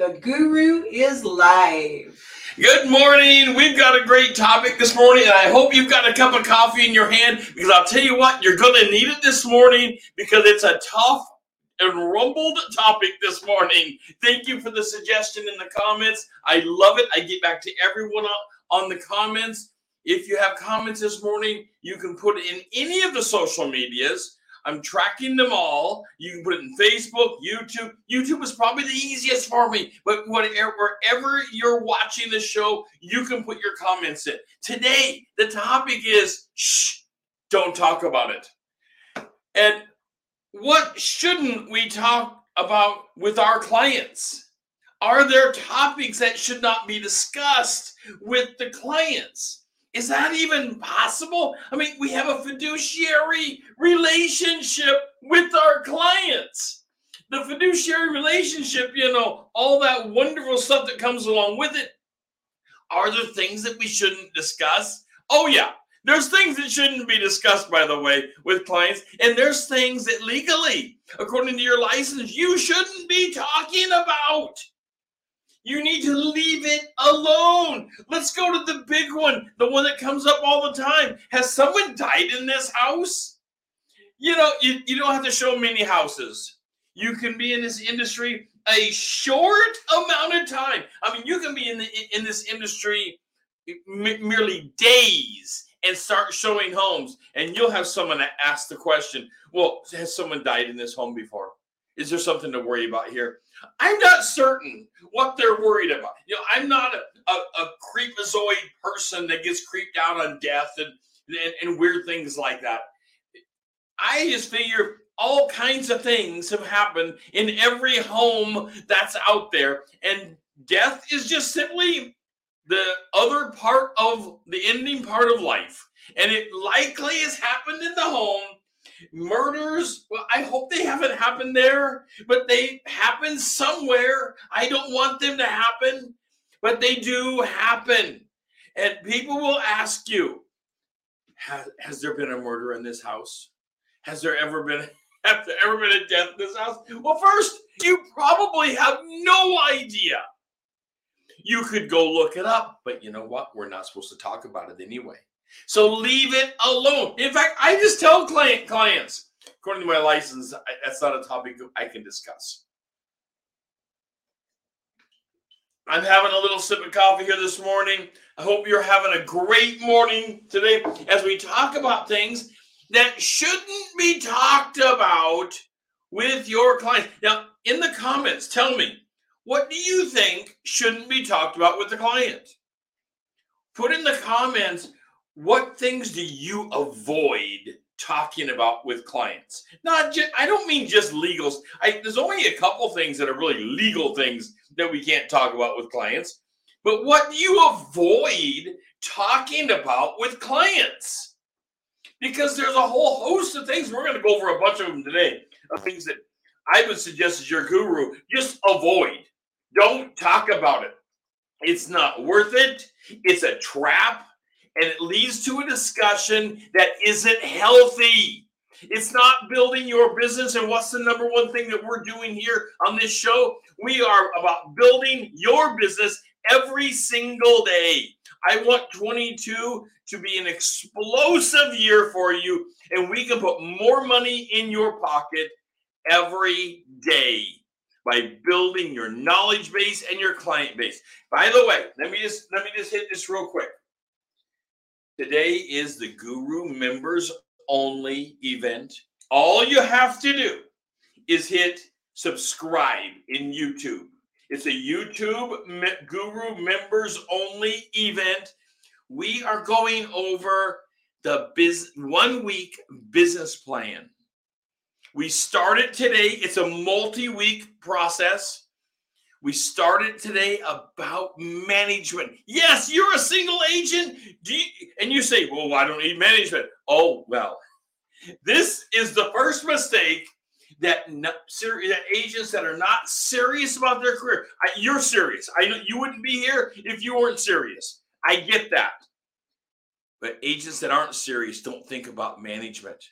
The Guru is live. Good morning. We've got a great topic this morning, and I hope you've got a cup of coffee in your hand because I'll tell you what, you're going to need it this morning because it's a tough and rumbled topic this morning. Thank you for the suggestion in the comments. I love it. I get back to everyone on the comments. If you have comments this morning, you can put it in any of the social medias. I'm tracking them all. You can put it in Facebook, YouTube. YouTube is probably the easiest for me, but whatever, wherever you're watching the show, you can put your comments in. Today, the topic is shh, don't talk about it. And what shouldn't we talk about with our clients? Are there topics that should not be discussed with the clients? Is that even possible? I mean, we have a fiduciary relationship with our clients. The fiduciary relationship, you know, all that wonderful stuff that comes along with it. Are there things that we shouldn't discuss? Oh, yeah. There's things that shouldn't be discussed, by the way, with clients. And there's things that legally, according to your license, you shouldn't be talking about. You need to leave it alone. Let's go to the big one, the one that comes up all the time. Has someone died in this house? You know, you, you don't have to show many houses. You can be in this industry a short amount of time. I mean, you can be in the in this industry merely days and start showing homes, and you'll have someone ask the question, "Well, has someone died in this home before?" Is there something to worry about here? I'm not certain what they're worried about. You know, I'm not a, a, a creepazoid person that gets creeped out on death and, and, and weird things like that. I just figure all kinds of things have happened in every home that's out there, and death is just simply the other part of the ending part of life. And it likely has happened in the home murders? Well i hope they haven't happened there but they happen somewhere. I don't want them to happen but they do happen. And people will ask you has, has there been a murder in this house? Has there ever been have there ever been a death in this house? Well first you probably have no idea. You could go look it up but you know what? We're not supposed to talk about it anyway so leave it alone. In fact, I just tell client clients, according to my license, I, that's not a topic I can discuss. I'm having a little sip of coffee here this morning. I hope you're having a great morning today as we talk about things that shouldn't be talked about with your clients. Now, in the comments, tell me what do you think shouldn't be talked about with the client? Put in the comments what things do you avoid talking about with clients? Not just, I don't mean just legals. I, there's only a couple things that are really legal things that we can't talk about with clients. But what do you avoid talking about with clients? Because there's a whole host of things. We're going to go over a bunch of them today, of things that I would suggest as your guru, just avoid. Don't talk about it. It's not worth it. It's a trap and it leads to a discussion that isn't healthy. It's not building your business. And what's the number one thing that we're doing here on this show? We are about building your business every single day. I want 22 to be an explosive year for you, and we can put more money in your pocket every day by building your knowledge base and your client base. By the way, let me just let me just hit this real quick. Today is the Guru members only event. All you have to do is hit subscribe in YouTube. It's a YouTube Guru members only event. We are going over the biz one week business plan. We started today. It's a multi-week process. We started today about management. Yes, you're a single agent. You, and you say, well, I don't need management. Oh, well, this is the first mistake that not, that agents that are not serious about their career. I, you're serious. I know you wouldn't be here if you weren't serious. I get that. But agents that aren't serious don't think about management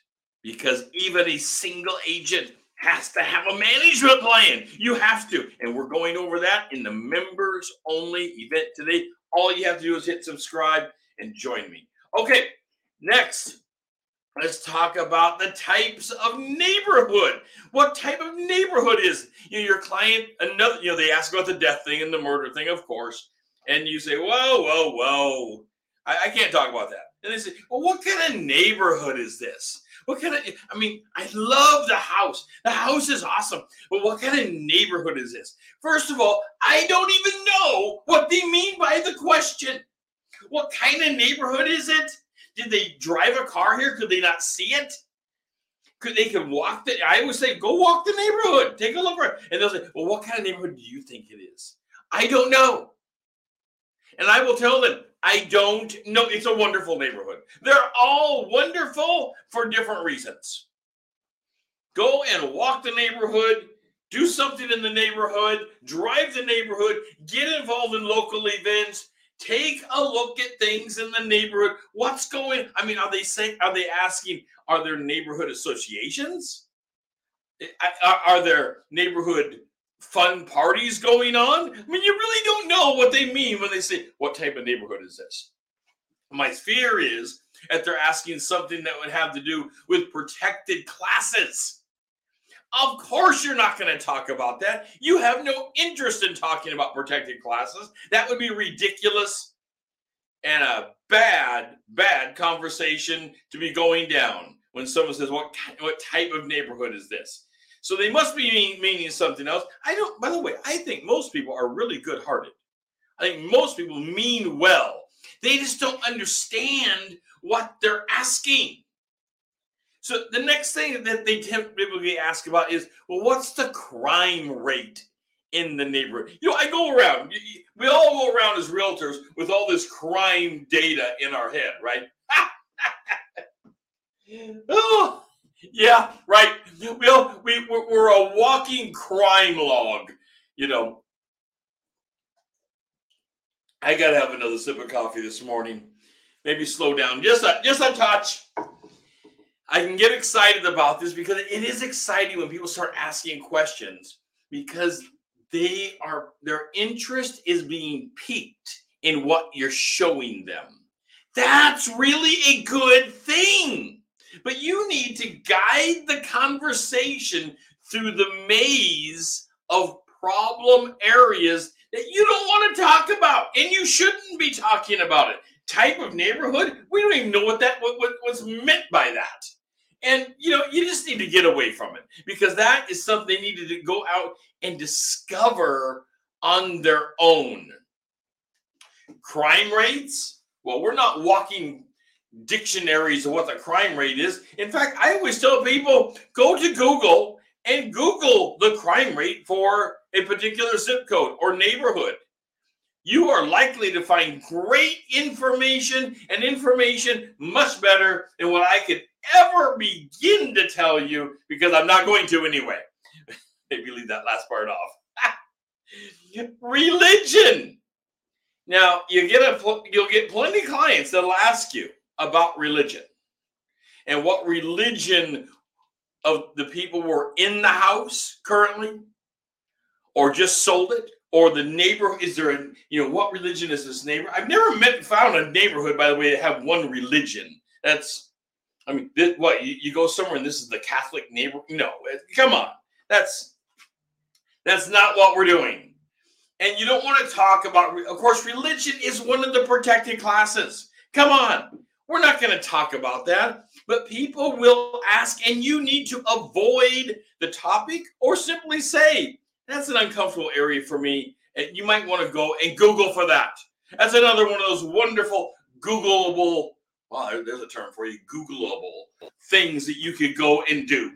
because even a single agent has to have a management plan. You have to. And we're going over that in the members only event today. All you have to do is hit subscribe and join me. Okay, next, let's talk about the types of neighborhood. What type of neighborhood is you know, your client? Another, you know, they ask about the death thing and the murder thing, of course. And you say, whoa, whoa, whoa. I, I can't talk about that. And they say, well, what kind of neighborhood is this? What kind of, I mean, I love the house. The house is awesome. But what kind of neighborhood is this? First of all, I don't even know what they mean by the question. What kind of neighborhood is it? Did they drive a car here? Could they not see it? Could they could walk the I always say, go walk the neighborhood, take a look around. And they'll say, Well, what kind of neighborhood do you think it is? I don't know. And I will tell them, I don't know. It's a wonderful neighborhood. They're all wonderful for different reasons. Go and walk the neighborhood, do something in the neighborhood, drive the neighborhood, get involved in local events, take a look at things in the neighborhood. What's going? I mean, are they saying? Are they asking? Are there neighborhood associations? Are, there neighborhood fun parties going on? I mean, you really don't know what they mean when they say, What type of neighborhood is this? My fear is that they're asking something that would have to do with protected classes. Of course, you're not going to talk about that. You have no interest in talking about protected classes. That would be ridiculous and a bad, bad conversation to be going down when someone says, "What what type of neighborhood is this?" So they must be mean, meaning something else. I don't. By the way, I think most people are really good-hearted. I think most people mean well. They just don't understand what they're asking. So the next thing that they typically ask about is, well, what's the crime rate in the neighborhood? You know, I go around. We all go around as realtors with all this crime data in our head, right? oh, yeah, right. We all, we we're a walking crime log, you know. I gotta have another sip of coffee this morning. Maybe slow down just a just a touch. I can get excited about this because it is exciting when people start asking questions because they are their interest is being piqued in what you're showing them. That's really a good thing. But you need to guide the conversation through the maze of problem areas that you don't want to talk about and you shouldn't be talking about it. Type of neighborhood, we don't even know what that what, what meant by that. And you know, you just need to get away from it because that is something they needed to go out and discover on their own. Crime rates? Well, we're not walking dictionaries of what the crime rate is. In fact, I always tell people go to Google and Google the crime rate for a particular zip code or neighborhood. You are likely to find great information and information much better than what I could ever begin to tell you because I'm not going to anyway. Maybe leave that last part off. Religion. Now you get a you'll get plenty of clients that'll ask you about religion and what religion of the people were in the house currently, or just sold it, or the neighbor. Is there a you know what religion is this neighbor? I've never met found a neighborhood by the way that have one religion. That's I mean, this, what you, you go somewhere and this is the Catholic neighbor? No, come on, that's that's not what we're doing. And you don't want to talk about, of course, religion is one of the protected classes. Come on, we're not going to talk about that. But people will ask, and you need to avoid the topic or simply say, that's an uncomfortable area for me. And you might want to go and Google for that. That's another one of those wonderful Googleable well, there's a term for you, Googleable things that you could go and do.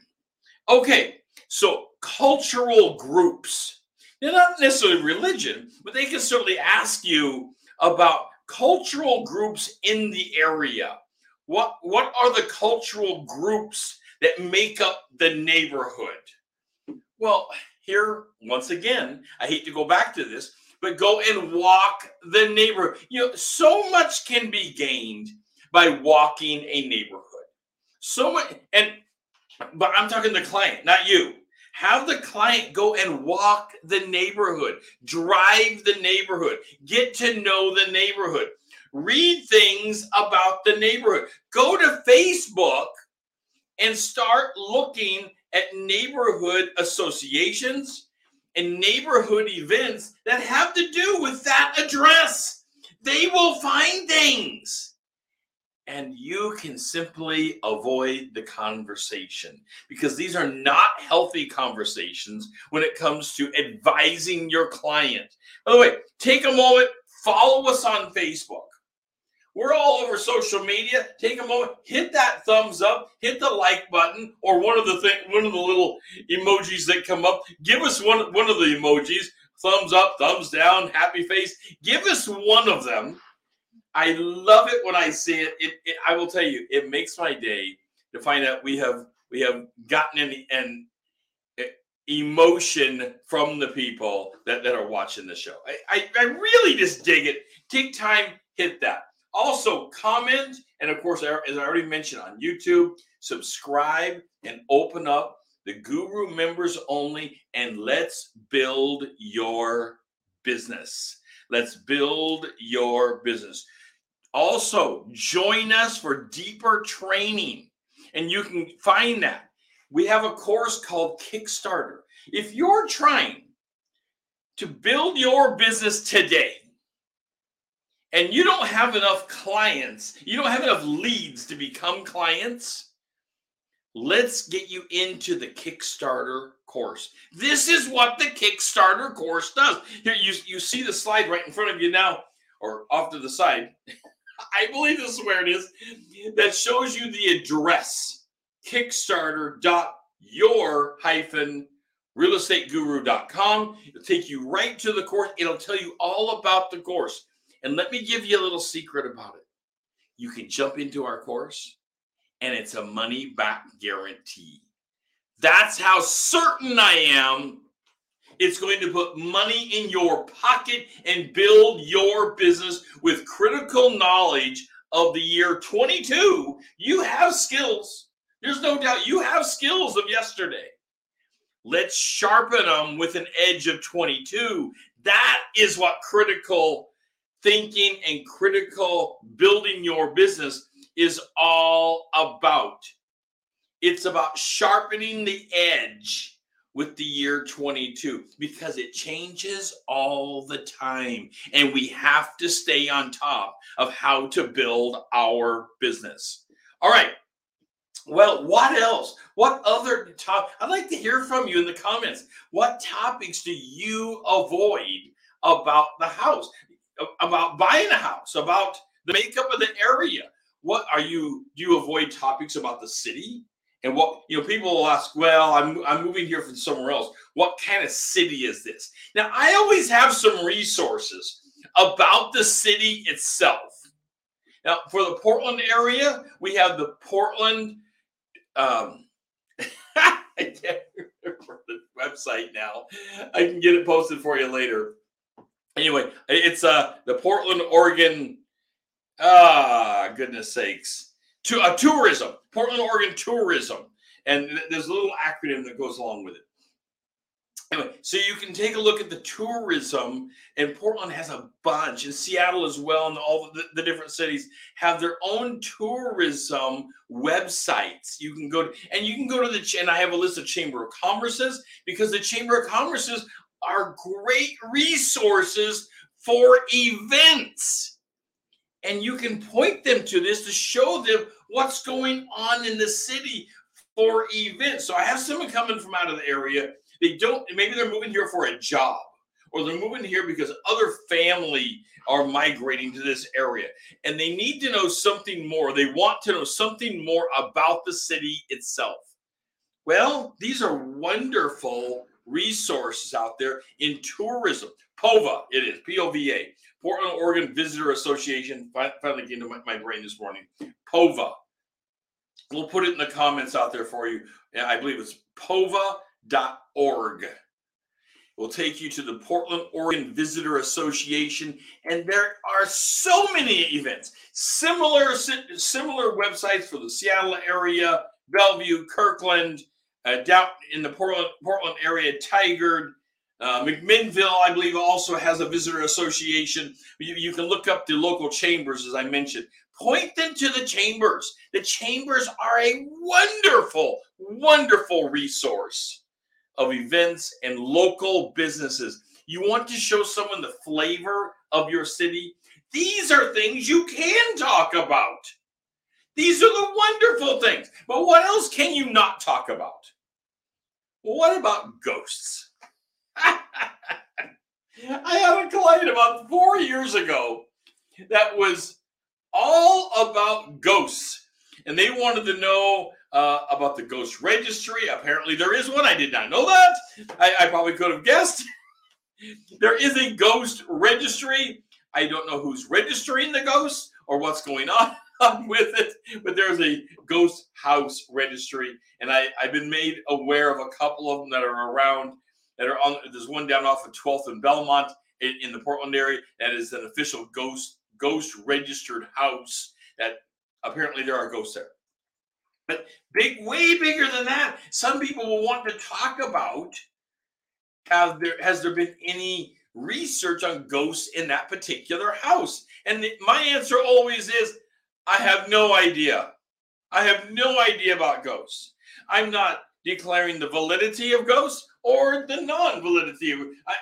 Okay, so cultural groups. They're not necessarily religion, but they can certainly ask you about cultural groups in the area. What what are the cultural groups that make up the neighborhood? Well, here once again, I hate to go back to this, but go and walk the neighborhood. You know, so much can be gained by walking a neighborhood. So much, and but I'm talking to the client, not you. Have the client go and walk the neighborhood, drive the neighborhood, get to know the neighborhood, read things about the neighborhood. Go to Facebook and start looking at neighborhood associations and neighborhood events that have to do with that address. They will find things. And you can simply avoid the conversation because these are not healthy conversations when it comes to advising your client. By the way, take a moment, follow us on Facebook. We're all over social media. Take a moment, hit that thumbs up, hit the like button, or one of the thing, one of the little emojis that come up. Give us one one of the emojis. Thumbs up, thumbs down, happy face. Give us one of them. I love it when I see it. It, it. I will tell you, it makes my day to find out we have we have gotten an, an emotion from the people that, that are watching the show. I, I, I really just dig it. Take time, hit that. Also, comment, and of course, as I already mentioned on YouTube, subscribe and open up the Guru members only, and let's build your business. Let's build your business. Also, join us for deeper training, and you can find that. We have a course called Kickstarter. If you're trying to build your business today, and you don't have enough clients, you don't have enough leads to become clients, let's get you into the Kickstarter course. This is what the Kickstarter course does. Here, you, you see the slide right in front of you now, or off to the side. I believe this is where it is, that shows you the address kickstarter.your hyphen realestateguru.com. It'll take you right to the course. It'll tell you all about the course. And let me give you a little secret about it. You can jump into our course and it's a money back guarantee. That's how certain I am it's going to put money in your pocket and build your business with critical knowledge of the year 22. You have skills. There's no doubt you have skills of yesterday. Let's sharpen them with an edge of 22. That is what critical thinking and critical building your business is all about. It's about sharpening the edge with the year 22 because it changes all the time and we have to stay on top of how to build our business. All right. Well, what else? What other top? I'd like to hear from you in the comments. What topics do you avoid about the house? about buying a house, about the makeup of the area. What are you? Do you avoid topics about the city? And what you know, people will ask, well, I'm I'm moving here from somewhere else. What kind of city is this? Now, I always have some resources about the city itself. Now, for the Portland area, we have the Portland. Um, I can't remember the website now. I can get it posted for you later anyway, it's uh the Portland, Oregon. Ah, goodness sakes, to uh, tourism, Portland, Oregon tourism, and there's a little acronym that goes along with it. Anyway, so you can take a look at the tourism, and Portland has a bunch, and Seattle as well, and all the, the different cities have their own tourism websites. You can go to, and you can go to the, and I have a list of Chamber of Commerce's because the Chamber of Commerce's are great resources for events. And you can point them to this to show them what's going on in the city for events. So I have someone coming from out of the area. They don't, maybe they're moving here for a job or they're moving here because other family are migrating to this area and they need to know something more. They want to know something more about the city itself. Well, these are wonderful resources out there in tourism. POVA, it is P O V A, Portland, Oregon Visitor Association. Finally came to my, my brain this morning. POVA. We'll put it in the comments out there for you. I believe it's pova.org. We'll take you to the Portland, Oregon Visitor Association, and there are so many events. Similar, similar websites for the Seattle area, Bellevue, Kirkland, uh, down in the Portland Portland area, Tigard. Uh, McMinnville, I believe, also has a visitor association. You, you can look up the local chambers, as I mentioned. Point them to the chambers. The chambers are a wonderful, wonderful resource of events and local businesses. You want to show someone the flavor of your city? These are things you can talk about. These are the wonderful things. But what else can you not talk about? What about ghosts? I had a client about four years ago that was all about ghosts. And they wanted to know uh, about the ghost registry. Apparently, there is one. I did not know that. I, I probably could have guessed. there is a ghost registry. I don't know who's registering the ghosts or what's going on with it, but there's a ghost house registry, and I, I've been made aware of a couple of them that are around. That are on. There's one down off of 12th and Belmont in, in the Portland area that is an official ghost ghost registered house. That apparently there are ghosts there. But big, way bigger than that. Some people will want to talk about have there has there been any research on ghosts in that particular house? And the, my answer always is I have no idea. I have no idea about ghosts. I'm not declaring the validity of ghosts or the non-validity of I, I,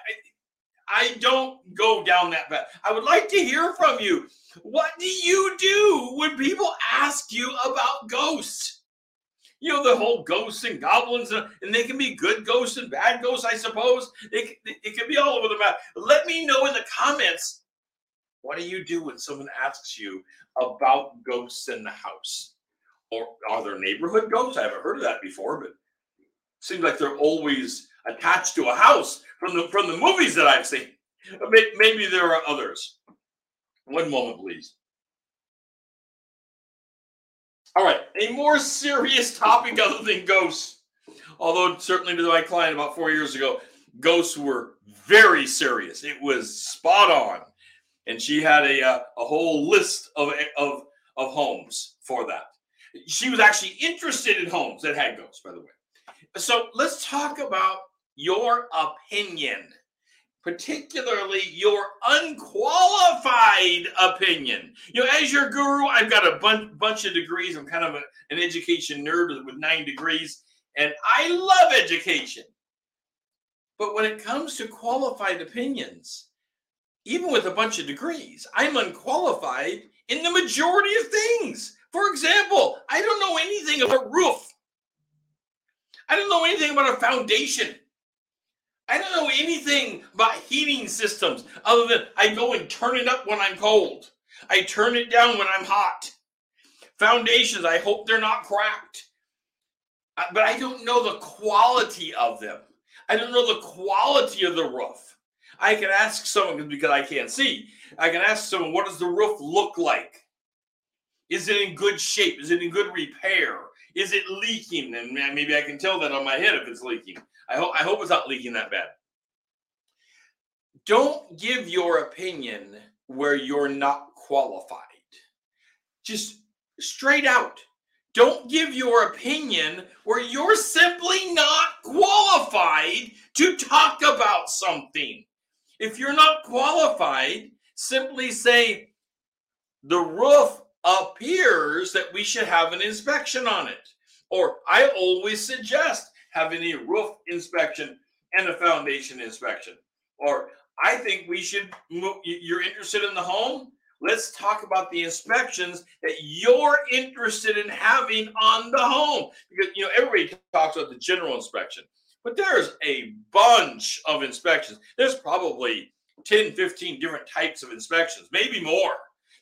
I don't go down that path. I would like to hear from you. What do you do when people ask you about ghosts? You know, the whole ghosts and goblins, and, and they can be good ghosts and bad ghosts, I suppose. It, it can be all over the map. Let me know in the comments what do you do when someone asks you about ghosts in the house? Or are there neighborhood ghosts? I haven't heard of that before, but seems like they're always attached to a house from the from the movies that I've seen. Maybe there are others. One moment, please. All right, a more serious topic other than ghosts. Although certainly to my client about four years ago, ghosts were very serious. It was spot on and she had a uh, a whole list of of of homes for that. She was actually interested in homes that had ghosts, by the way. So let's talk about your opinion, particularly your unqualified opinion. You know, as your guru, I've got a bunch bunch of degrees. I'm kind of a, an education nerd with nine degrees, and I love education. But when it comes to qualified opinions, even with a bunch of degrees, I'm unqualified in the majority of things. For example, I don't know anything about roof. I don't know anything about a foundation. I don't know anything about heating systems other than I go and turn it up when I'm cold. I turn it down when I'm hot. Foundations, I hope they're not cracked. Uh, but I don't know the quality of them. I don't know the quality of the roof. I can ask someone because I can't see. I can ask someone, what does the roof look like? Is it in good shape? Is it in good repair? Is it leaking? And maybe I can tell that on my head if it's leaking. I hope I hope it's not leaking that bad. Don't give your opinion where you're not qualified. Just straight out. Don't give your opinion where you're simply not qualified to talk about something. If you're not qualified, simply say the roof appears that we should have an inspection on it. Or I always suggest having a roof inspection and a foundation inspection. Or I think we should you're interested in the home? Let's talk about the inspections that you're interested in having on the home. Because you know everybody talks about the general inspection. But there's a bunch of inspections. There's probably 10, 15 different types of inspections, maybe more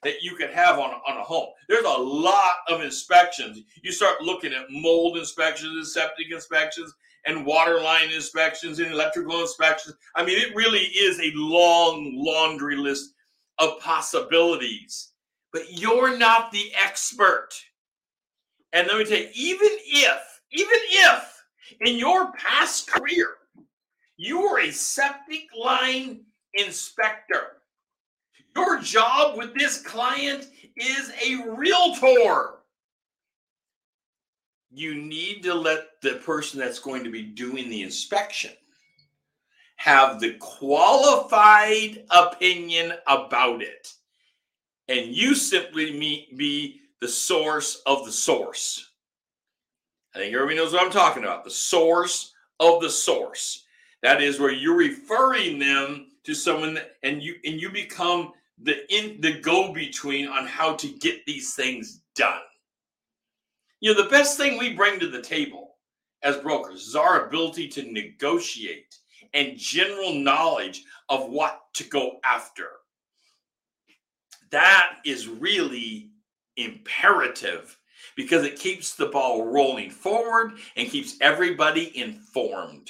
that you could have on, on a home. There's a lot of inspections. You start looking at mold inspections and septic inspections and water line inspections and electrical inspections. I mean, it really is a long laundry list of possibilities. But you're not the expert. And let me tell you, even if, even if in your past career, you were a septic line inspector. Your job with this client is a realtor. you need to let the person that's going to be doing the inspection have the qualified opinion about it. And you simply meet, be the source of the source. I think everybody knows what I'm talking about the source of the source. That is where you're referring them to someone and you and you become the in the go-between on how to get these things done. You know, the best thing we bring to the table as brokers is our ability to negotiate and general knowledge of what to go after. That is really imperative because it keeps the ball rolling forward and keeps everybody informed.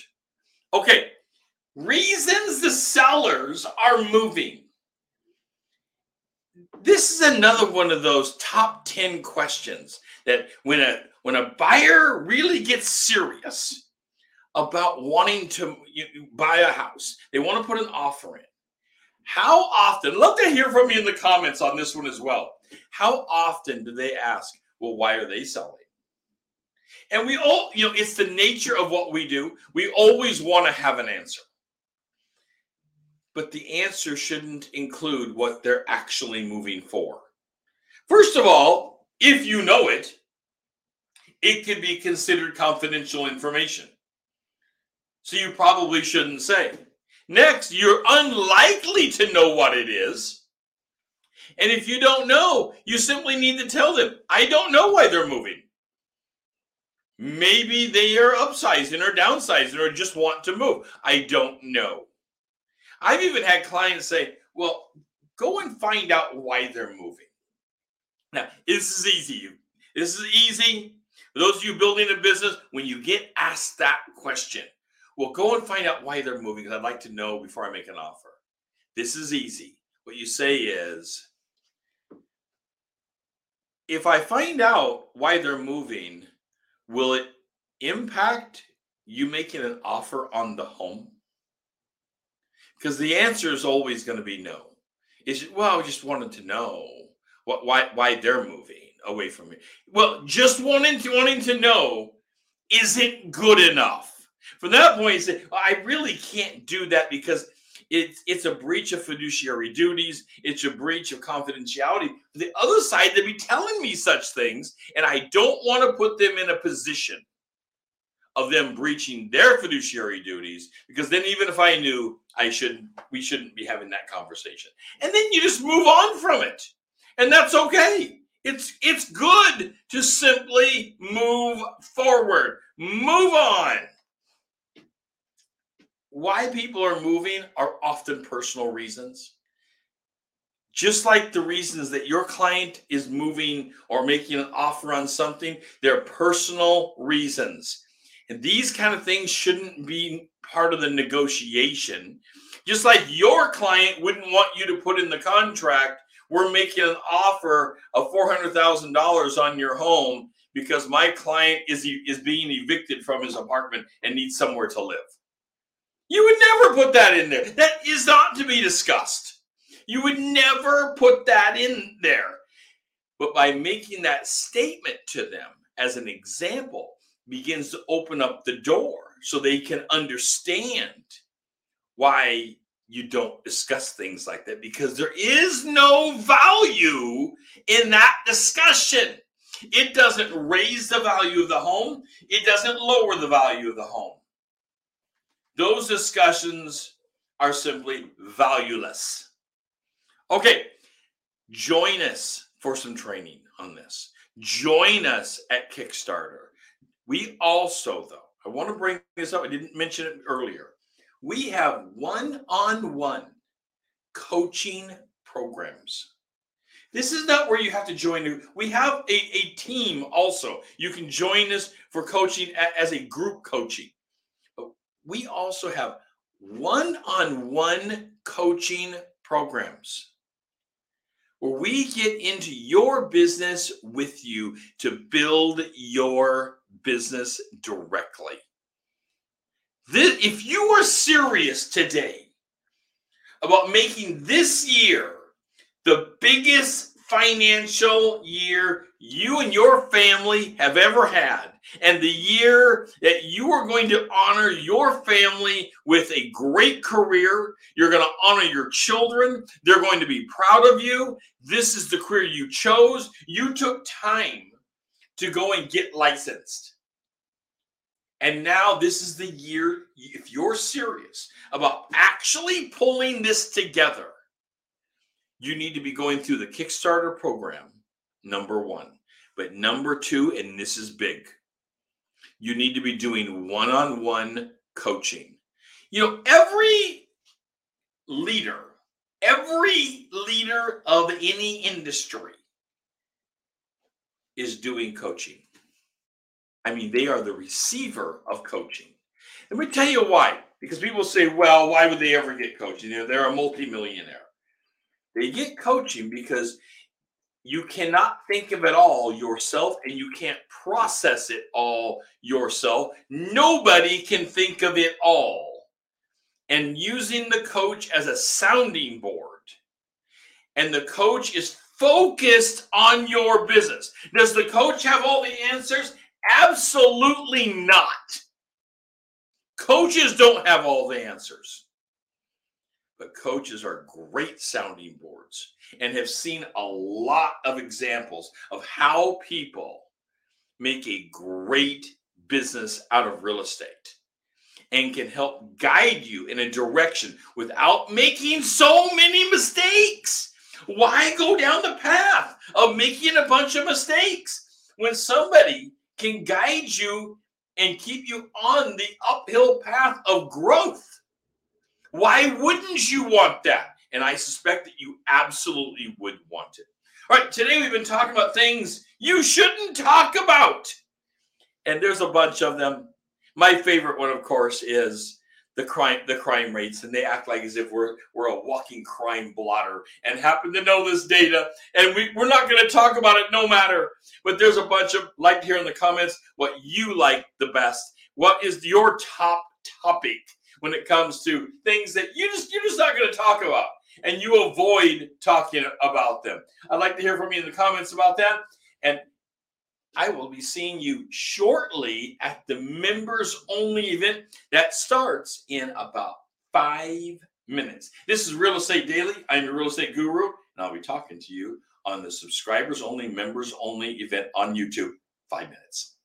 Okay, reasons the sellers are moving. This is another one of those top 10 questions that when a when a buyer really gets serious about wanting to buy a house, they want to put an offer in. How often, love to hear from you in the comments on this one as well. How often do they ask, well, why are they selling? And we all, you know, it's the nature of what we do. We always want to have an answer. But the answer shouldn't include what they're actually moving for. First of all, if you know it, it could be considered confidential information. So you probably shouldn't say. Next, you're unlikely to know what it is. And if you don't know, you simply need to tell them, I don't know why they're moving. Maybe they are upsizing or downsizing or just want to move. I don't know. I've even had clients say, well, go and find out why they're moving. Now, this is easy. This is easy. For those of you building a business, when you get asked that question, well, go and find out why they're moving because I'd like to know before I make an offer. This is easy. What you say is, if I find out why they're moving, will it impact you making an offer on the home? Because the answer is always going to be no. Is well, I just wanted to know what why why they're moving away from me. Well, just wanting to wanting to know isn't good enough. From that point, say, I really can't do that because it's it's a breach of fiduciary duties. It's a breach of confidentiality. The other side, they be telling me such things, and I don't want to put them in a position of them breaching their fiduciary duties because then even if I knew I shouldn't, we shouldn't be having that conversation. And then you just move on from it. And that's okay. It's it's good to simply move forward. Move on. Why people are moving are often personal reasons. Just like the reasons that your client is moving or making an offer on something, they're personal reasons. And these kind of things shouldn't be part of the negotiation. Just like your client wouldn't want you to put in the contract, we're making an offer of $400,000 on your home because my client is, is being evicted from his apartment and needs somewhere to live. You would never put that in there. That is not to be discussed. You would never put that in there. But by making that statement to them as an example, begins to open up the door so they can understand why you don't discuss things like that because there is no value in that discussion. It doesn't raise the value of the home, it doesn't lower the value of the home. Those discussions are simply valueless. Okay, join us for some training on this. Join us at Kickstarter. We also, though, I want to bring this up. I didn't mention it earlier. We have one on one coaching programs. This is not where you have to join. We have a, a team also. You can join us for coaching as a group coaching. But we also have one on one coaching programs where we get into your business with you to build your business directly. This, if you are serious today about making this year the biggest financial year you and your family have ever had, and the year that you are going to honor your family with a great career. You're going to honor your children. They're going to be proud of you. This is the career you chose. You took time to go and get licensed. And now this is the year, if you're serious about actually pulling this together, you need to be going through the Kickstarter program, number one. But number two, and this is big, you need to be doing one on one coaching. You know, every leader, every leader of any industry is doing coaching. I mean, they are the receiver of coaching. Let me tell you why. Because people say, well, why would they ever get coaching? Know, they're a multimillionaire. They get coaching because you cannot think of it all yourself and you can't process it all yourself. Nobody can think of it all. And using the coach as a sounding board, and the coach is focused on your business. Does the coach have all the answers? Absolutely not. Coaches don't have all the answers. But coaches are great sounding boards and have seen a lot of examples of how people make a great business out of real estate and can help guide you in a direction without making so many mistakes. Why go down the path of making a bunch of mistakes when somebody can guide you and keep you on the uphill path of growth? Why wouldn't you want that? And I suspect that you absolutely would want it. All right, today we've been talking about things you shouldn't talk about. And there's a bunch of them. My favorite one, of course, is the crime the crime rates and they act like as if we're we're a walking crime blotter and happen to know this data and we, we're not going to talk about it no matter but there's a bunch of like here in the comments what you like the best what is your top topic when it comes to things that you just you're just not going to talk about and you avoid talking about them. I'd like to hear from you in the comments about that. And I will be seeing you shortly at the members only event that starts in about five minutes. This is Real Estate Daily. I'm your real estate guru, and I'll be talking to you on the subscribers only, members only event on YouTube. Five minutes.